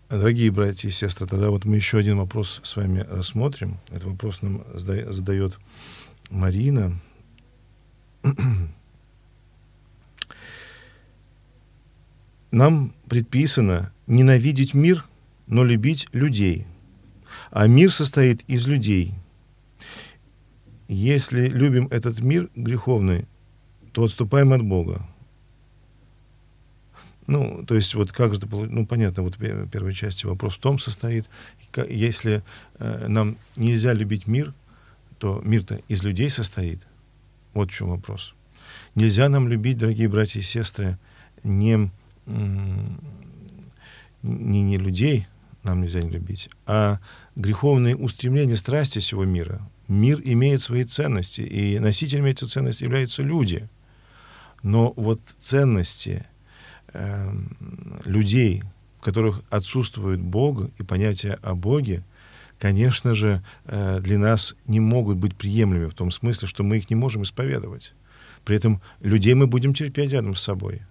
Дорогие братья и сестры, тогда вот мы еще один вопрос с вами рассмотрим. Этот вопрос нам задает Марина. Нам предписано ненавидеть мир, но любить людей. А мир состоит из людей. Если любим этот мир греховный, то отступаем от Бога. Ну, то есть вот как же, ну, понятно, вот в первой части вопрос в том состоит, если э, нам нельзя любить мир, то мир-то из людей состоит. Вот в чем вопрос. Нельзя нам любить, дорогие братья и сестры, не, не, не людей, нам нельзя не любить, а греховные устремления страсти всего мира. Мир имеет свои ценности, и носителями этих ценностей являются люди. Но вот ценности — э, людей, в которых отсутствует Бог и понятие о Боге, конечно же, э, для нас не могут быть приемлемыми в том смысле, что мы их не можем исповедовать. При этом людей мы будем терпеть рядом с собой.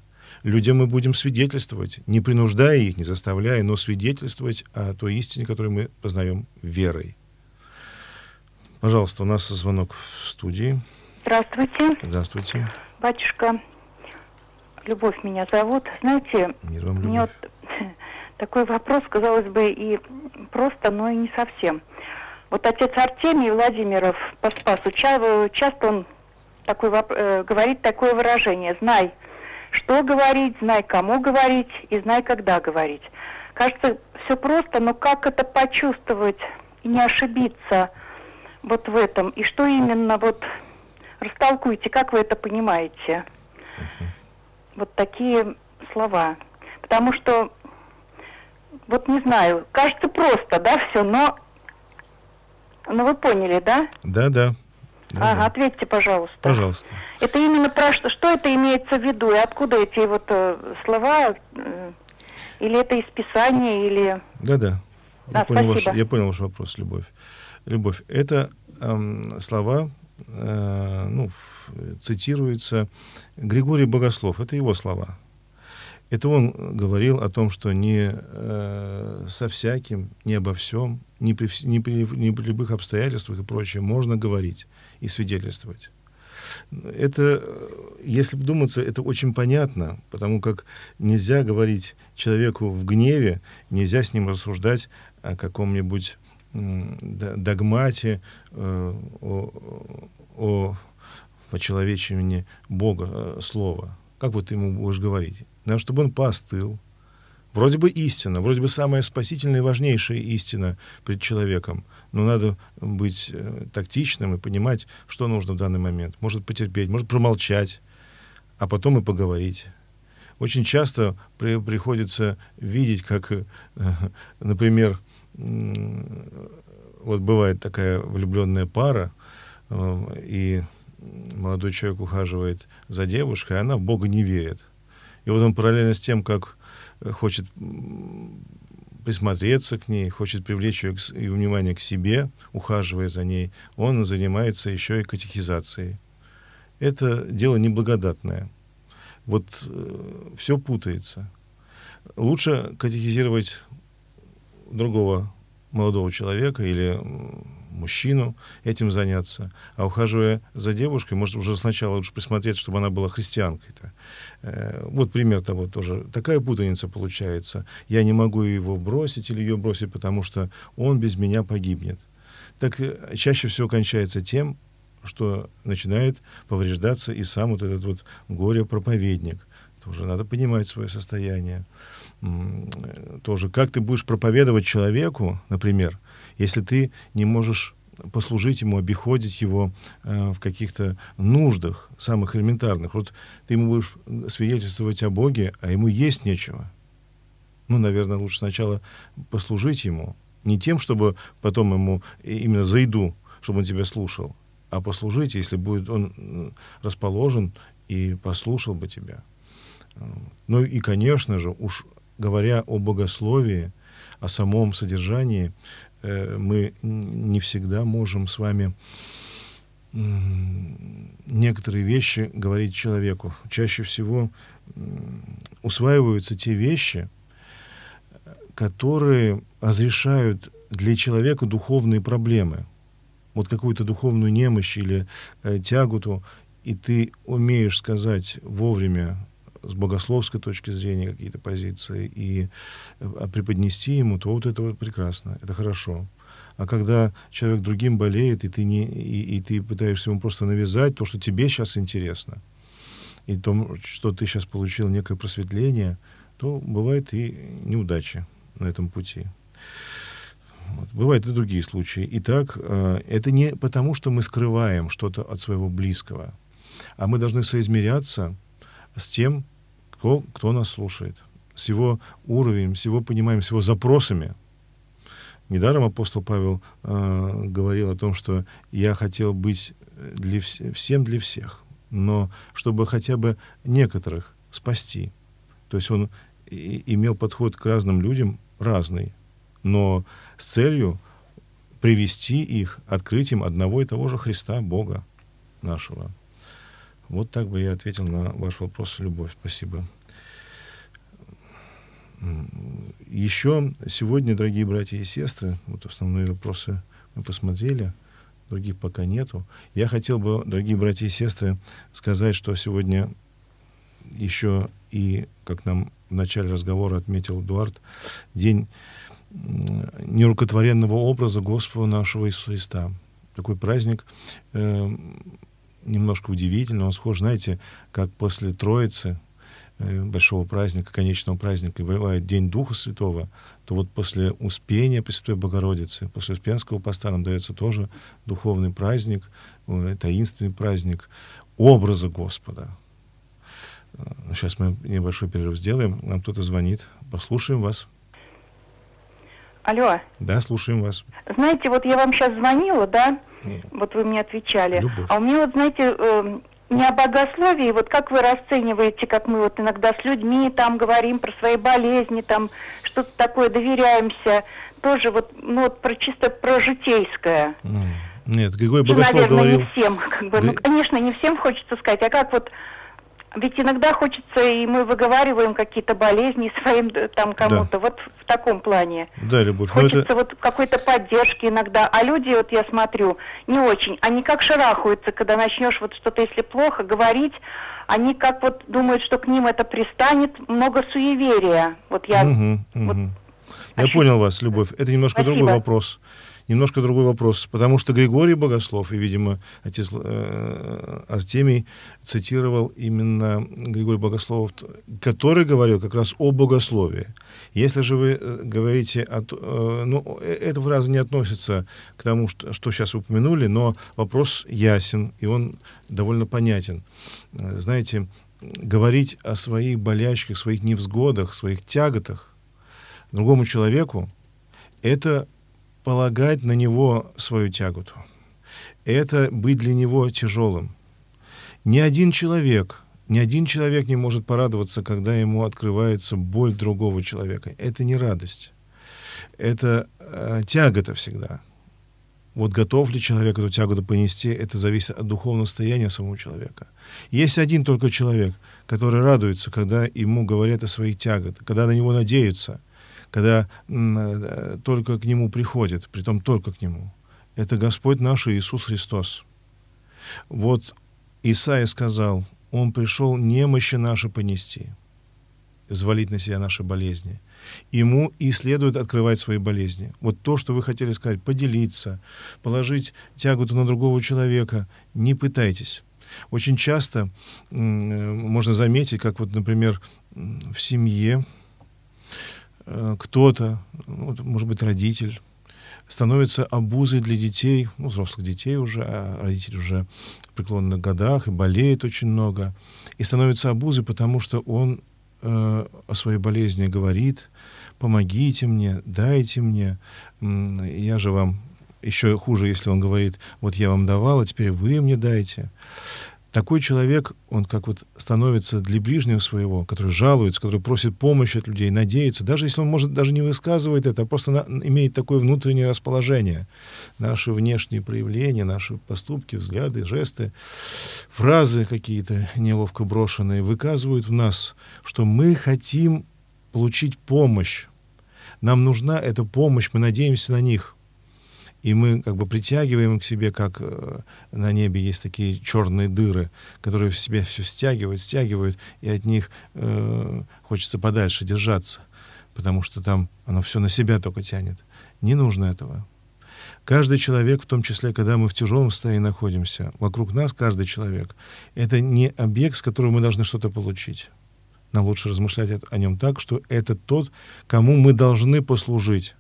Людям мы будем свидетельствовать, не принуждая их, не заставляя, но свидетельствовать о той истине, которую мы познаем верой. Пожалуйста, у нас звонок в студии. Здравствуйте. Здравствуйте. Батюшка, Любовь меня зовут. Знаете, Мир вам, мне вот такой вопрос, казалось бы, и просто, но и не совсем. Вот отец Артемий Владимиров по Спасу, часто он такой, э, говорит такое выражение «знай, что говорить, знай, кому говорить и знай, когда говорить». Кажется, все просто, но как это почувствовать и не ошибиться вот в этом? И что именно, вот растолкуйте, как вы это понимаете? Uh-huh вот такие слова. Потому что, вот не знаю, кажется просто, да, все, но, но вы поняли, да? Да, да. Да, ага, да. ответьте, пожалуйста. Пожалуйста. Это именно про что, что это имеется в виду, и откуда эти вот э, слова, э, или это из Писания, или... Да, да. Я, понял ваш, я понял ваш вопрос, Любовь. Любовь, это эм, слова, э, ну, цитируется Григорий Богослов. Это его слова. Это он говорил о том, что не э, со всяким, не обо всем, не при, не, при, не при любых обстоятельствах и прочее можно говорить и свидетельствовать. Это, если вдуматься, это очень понятно, потому как нельзя говорить человеку в гневе, нельзя с ним рассуждать о каком-нибудь догмате, э, о, о почеловечивании Бога э, слова. Как вот ты ему будешь говорить? Надо, чтобы он поостыл. Вроде бы истина, вроде бы самая спасительная и важнейшая истина перед человеком. Но надо быть э, тактичным и понимать, что нужно в данный момент. Может потерпеть, может промолчать, а потом и поговорить. Очень часто при, приходится видеть, как, э, например, вот бывает такая влюбленная пара, э, и молодой человек ухаживает за девушкой, а она в Бога не верит. И вот он параллельно с тем, как э, хочет присмотреться к ней, хочет привлечь ее, ее внимание к себе, ухаживая за ней, он занимается еще и катехизацией. Это дело неблагодатное. Вот э, все путается. Лучше катехизировать другого молодого человека или мужчину этим заняться, а ухаживая за девушкой, может, уже сначала лучше присмотреть, чтобы она была христианкой-то. Э, вот пример того тоже. Такая путаница получается. Я не могу его бросить или ее бросить, потому что он без меня погибнет. Так э, чаще всего кончается тем, что начинает повреждаться и сам вот этот вот горе-проповедник. Тоже надо понимать свое состояние. Э, тоже, как ты будешь проповедовать человеку, например, если ты не можешь послужить ему, обиходить его э, в каких-то нуждах самых элементарных. Вот ты ему будешь свидетельствовать о Боге, а ему есть нечего. Ну, наверное, лучше сначала послужить ему. Не тем, чтобы потом ему именно за еду, чтобы он тебя слушал, а послужить, если будет он расположен и послушал бы тебя. Ну и, конечно же, уж говоря о богословии, о самом содержании, э, мы не всегда можем с вами некоторые вещи говорить человеку. Чаще всего усваиваются те вещи, которые разрешают для человека духовные проблемы. Вот какую-то духовную немощь или э, тяготу, и ты умеешь сказать вовремя с богословской точки зрения какие-то позиции и э, преподнести ему, то вот это вот прекрасно, это хорошо. А когда человек другим болеет, и ты, не, и, и ты пытаешься ему просто навязать то, что тебе сейчас интересно, и то, что ты сейчас получил некое просветление, то бывает и неудачи на этом пути. Вот. Бывают и другие случаи. Итак, э, это не потому, что мы скрываем что-то от своего близкого, а мы должны соизмеряться с тем, кто, кто нас слушает, с его уровнем, с его пониманием, с его запросами. Недаром апостол Павел э, говорил о том, что я хотел быть для вс- всем для всех, но чтобы хотя бы некоторых спасти. То есть он и, имел подход к разным людям разный, но с целью привести их, открыть им одного и того же Христа, Бога нашего. Вот так бы я ответил на ваш вопрос, Любовь. Спасибо. Еще сегодня, дорогие братья и сестры, вот основные вопросы мы посмотрели, других пока нету. Я хотел бы, дорогие братья и сестры, сказать, что сегодня еще и, как нам в начале разговора отметил Эдуард, день нерукотворенного образа Господа нашего Иисуса Христа. Такой праздник э, немножко удивительный. Он схож, знаете, как после Троицы, э, большого праздника, конечного праздника, бывает День Духа Святого, то вот после Успения Пресвятой Богородицы, после Успенского поста нам дается тоже духовный праздник, э, таинственный праздник образа Господа. Сейчас мы небольшой перерыв сделаем. Нам кто-то звонит. Послушаем вас. Алло. Да, слушаем вас. Знаете, вот я вам сейчас звонила, да? Вот вы мне отвечали. Любовь. А у меня вот, знаете, э, не о богословии, вот как вы расцениваете, как мы вот иногда с людьми там говорим про свои болезни, там что-то такое, доверяемся, тоже вот, ну вот про чисто про житейское. Нет, Григорий Богослов наверное, говорил... не всем, как бы, ну, конечно, не всем хочется сказать, а как вот ведь иногда хочется, и мы выговариваем какие-то болезни своим там кому-то, да. вот в таком плане. Да, Любовь. Хочется это... вот какой-то поддержки иногда. А люди, вот я смотрю, не очень. Они как шарахаются, когда начнешь вот что-то, если плохо, говорить, они как вот думают, что к ним это пристанет, много суеверия. Вот я... Угу, угу. Вот, я ощущ... понял вас, Любовь. Это немножко Спасибо. другой вопрос немножко другой вопрос, потому что Григорий Богослов, и, видимо, отец э, Артемий цитировал именно Григорий Богослов, который говорил как раз о богословии. Если же вы э, говорите, о, э, ну, э, эта фраза не относится к тому, что, что сейчас упомянули, но вопрос ясен, и он довольно понятен. Знаете, говорить о своих болячках, своих невзгодах, своих тяготах другому человеку, это полагать на него свою тяготу. Это быть для него тяжелым. Ни один человек, ни один человек не может порадоваться, когда ему открывается боль другого человека. Это не радость. Это э, тягота всегда. Вот готов ли человек эту тяготу понести, это зависит от духовного состояния самого человека. Есть один только человек, который радуется, когда ему говорят о своих тяготах, когда на него надеются, когда э, только к Нему приходит, притом только к Нему. Это Господь наш Иисус Христос. Вот Исаия сказал, Он пришел немощи наши понести, взвалить на себя наши болезни. Ему и следует открывать свои болезни. Вот то, что вы хотели сказать, поделиться, положить тяготу на другого человека, не пытайтесь. Очень часто э, можно заметить, как вот, например, в семье кто-то, ну, может быть, родитель, становится обузой для детей, ну, взрослых детей уже, а родитель уже в преклонных годах и болеет очень много, и становится обузой, потому что он э, о своей болезни говорит, помогите мне, дайте мне, я же вам еще хуже, если он говорит, вот я вам давал, а теперь вы мне дайте. Такой человек, он как вот становится для ближнего своего, который жалуется, который просит помощи от людей, надеется, даже если он, может, даже не высказывает это, а просто на, имеет такое внутреннее расположение. Наши внешние проявления, наши поступки, взгляды, жесты, фразы какие-то неловко брошенные выказывают в нас, что мы хотим получить помощь. Нам нужна эта помощь, мы надеемся на них и мы как бы притягиваем к себе, как э, на небе есть такие черные дыры, которые в себе все стягивают, стягивают, и от них э, хочется подальше держаться, потому что там оно все на себя только тянет. Не нужно этого. Каждый человек, в том числе, когда мы в тяжелом состоянии находимся, вокруг нас каждый человек, это не объект, с которого мы должны что-то получить. Нам лучше размышлять о нем так, что это тот, кому мы должны послужить.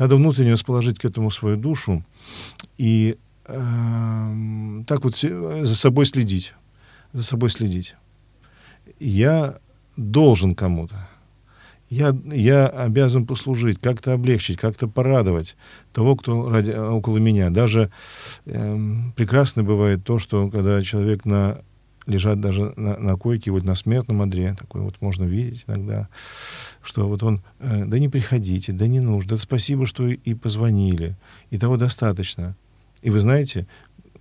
Надо внутренне расположить к этому свою душу и э, так вот за собой следить. За собой следить. Я должен кому-то. Я, я обязан послужить, как-то облегчить, как-то порадовать того, кто ради, около меня. Даже э, прекрасно бывает то, что когда человек на лежат даже на, на койке, вот на смертном одре, такое вот можно видеть иногда, что вот он, э, да не приходите, да не нужно, да спасибо, что и, и позвонили, и того достаточно. И вы знаете,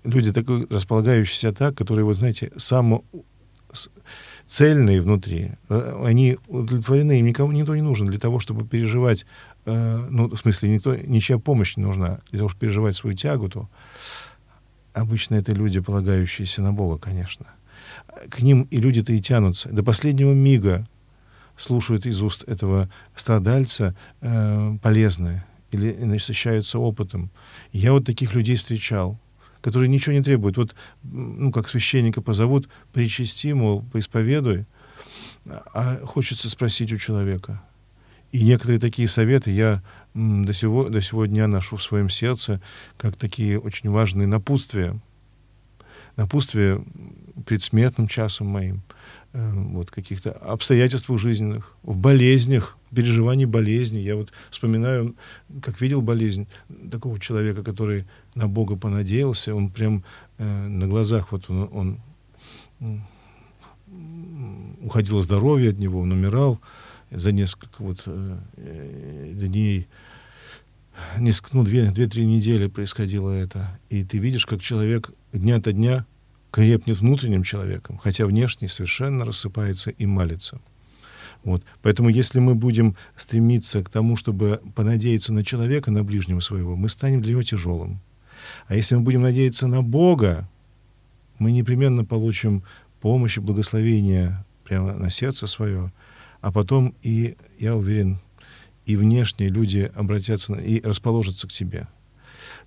люди такой располагающиеся так, которые, вот знаете, само цельные внутри, э, они удовлетворены, им никому никто не нужен для того, чтобы переживать, э, ну, в смысле, никто, ничья помощь не нужна для того, чтобы переживать свою тягу, то обычно это люди, полагающиеся на Бога, конечно к ним и люди-то и тянутся. До последнего мига слушают из уст этого страдальца э, полезное или насыщаются опытом. Я вот таких людей встречал, которые ничего не требуют. Вот, ну, как священника позовут, причасти, мол, поисповедуй, а хочется спросить у человека. И некоторые такие советы я до сего, до сего дня ношу в своем сердце, как такие очень важные напутствия. Напутствия предсмертным часом моим, э, вот каких-то обстоятельствах жизненных, в болезнях, переживании болезни. Я вот вспоминаю, как видел болезнь такого человека, который на Бога понадеялся, он прям э, на глазах вот он, он уходило здоровье от него, он умирал за несколько вот э, дней, несколько, ну, две-три недели происходило это. И ты видишь, как человек дня ото дня крепнет внутренним человеком, хотя внешне совершенно рассыпается и малится. Вот. Поэтому если мы будем стремиться к тому, чтобы понадеяться на человека, на ближнего своего, мы станем для него тяжелым. А если мы будем надеяться на Бога, мы непременно получим помощь и благословение прямо на сердце свое, а потом и, я уверен, и внешние люди обратятся и расположатся к тебе.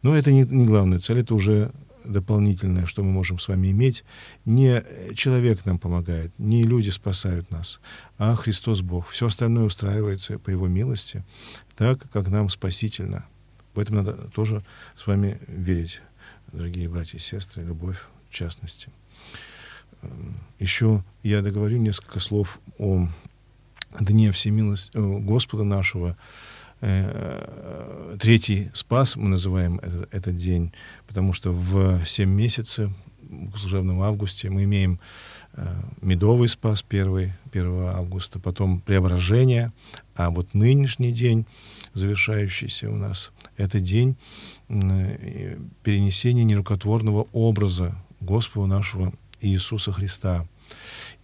Но это не, не главная цель, это уже дополнительное, что мы можем с вами иметь, не человек нам помогает, не люди спасают нас, а Христос Бог. Все остальное устраивается по Его милости, так, как нам спасительно. В этом надо тоже с вами верить, дорогие братья и сестры, любовь в частности. Эм, Еще я договорю несколько слов о Дне Всемилости Господа нашего, третий спас, мы называем этот, этот день, потому что в 7 месяцев, в служебном августе, мы имеем э, медовый спас 1, 1 августа, потом преображение, а вот нынешний день, завершающийся у нас, это день э, перенесения нерукотворного образа Господа нашего Иисуса Христа.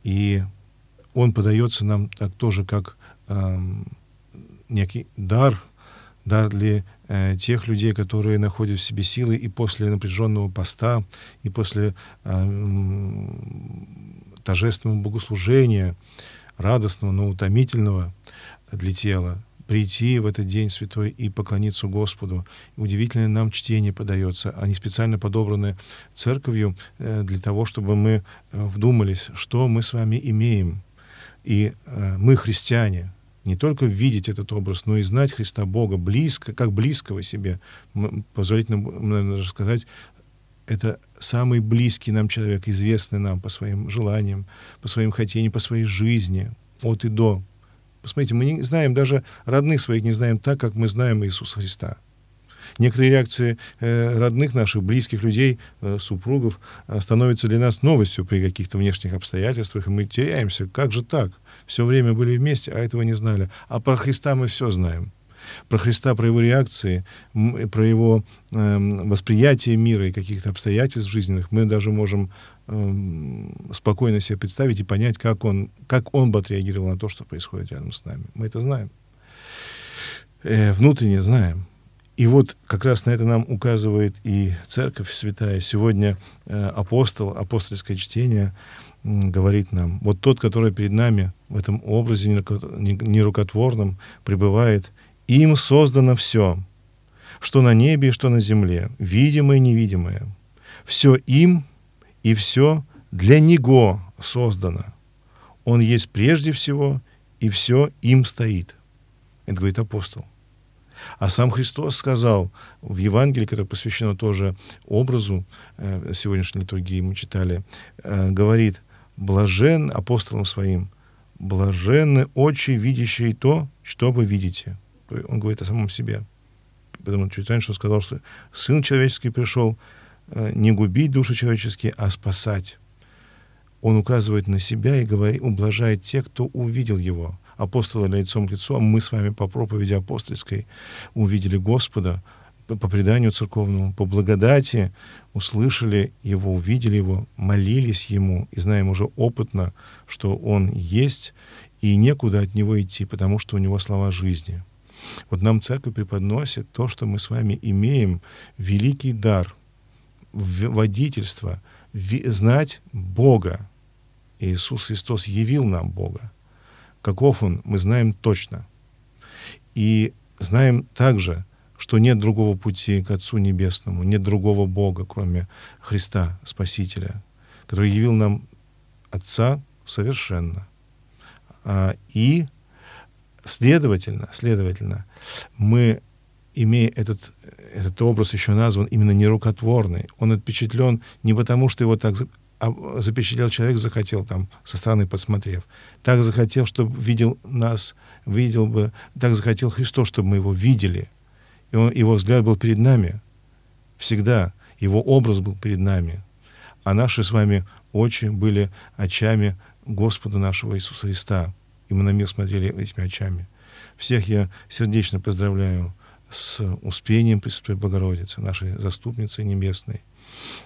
И он подается нам так тоже, как эм, некий дар, дар для э, тех людей, которые находят в себе силы и после напряженного поста, и после э, торжественного богослужения, радостного, но утомительного для тела, прийти в этот день святой и поклониться Господу. Удивительное нам чтение подается. Они специально подобраны церковью э, для того, чтобы мы э, вдумались, что мы с вами имеем. И э, мы христиане, не только видеть этот образ, но и знать Христа Бога близко, как близкого себе. Позволить нам, наверное, сказать, это самый близкий нам человек, известный нам по своим желаниям, по своим хотениям, по своей жизни. от и до. Посмотрите, мы не знаем даже родных своих не знаем так, как мы знаем Иисуса Христа. Некоторые реакции э, родных наших, близких людей, э, супругов э, становятся для нас новостью при каких-то внешних обстоятельствах, и мы теряемся. Как же так? Все время были вместе, а этого не знали. А про Христа мы все знаем. Про Христа, про его реакции, про его э, восприятие мира и каких-то обстоятельств жизненных мы даже можем э, спокойно себе представить и понять, как он, как он бы отреагировал на то, что происходит рядом с нами. Мы это знаем. Э, внутренне знаем. И вот как раз на это нам указывает и Церковь Святая. Сегодня э, апостол, апостольское чтение говорит нам, вот тот, который перед нами в этом образе нерукотворном пребывает, им создано все, что на небе и что на земле, видимое и невидимое. Все им и все для Него создано. Он есть прежде всего, и все им стоит. Это говорит апостол. А сам Христос сказал в Евангелии, которое посвящено тоже образу э, сегодняшней литургии, мы читали, э, говорит, блажен апостолам своим, блаженны очи, видящие то, что вы видите. Он говорит о самом себе. Потому чуть раньше он сказал, что Сын Человеческий пришел э, не губить души человеческие, а спасать. Он указывает на себя и говорит, ублажает тех, кто увидел его апостола лицом к лицу, а мы с вами по проповеди апостольской увидели Господа, по преданию церковному, по благодати услышали Его, увидели Его, молились Ему и знаем уже опытно, что Он есть, и некуда от Него идти, потому что у Него слова жизни. Вот нам церковь преподносит то, что мы с вами имеем, великий дар, водительство, знать Бога. Иисус Христос явил нам Бога. Каков он, мы знаем точно. И знаем также, что нет другого пути к Отцу Небесному, нет другого Бога, кроме Христа, Спасителя, который явил нам Отца совершенно. А, и, следовательно, следовательно, мы, имея этот, этот образ еще назван именно нерукотворный, он отпечатлен не потому, что его так запечатлел человек, захотел там со стороны посмотрев. Так захотел, чтобы видел нас, видел бы, так захотел Христос, чтобы мы его видели. И он, его взгляд был перед нами всегда, его образ был перед нами. А наши с вами очи были очами Господа нашего Иисуса Христа. И мы на мир смотрели этими очами. Всех я сердечно поздравляю с успением Пресвятой Богородицы, нашей заступницы небесной.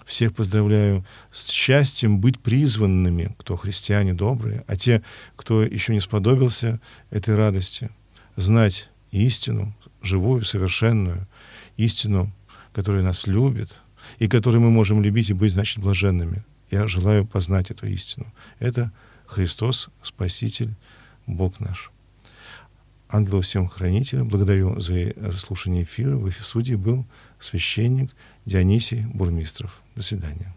Всех поздравляю с счастьем быть призванными, кто христиане добрые, а те, кто еще не сподобился этой радости, знать истину, живую, совершенную, истину, которая нас любит, и которую мы можем любить и быть, значит, блаженными. Я желаю познать эту истину. Это Христос, Спаситель, Бог наш. Ангелов всем хранителя. Благодарю за слушание эфира. В студии был священник Дионисий Бурмистров. До свидания.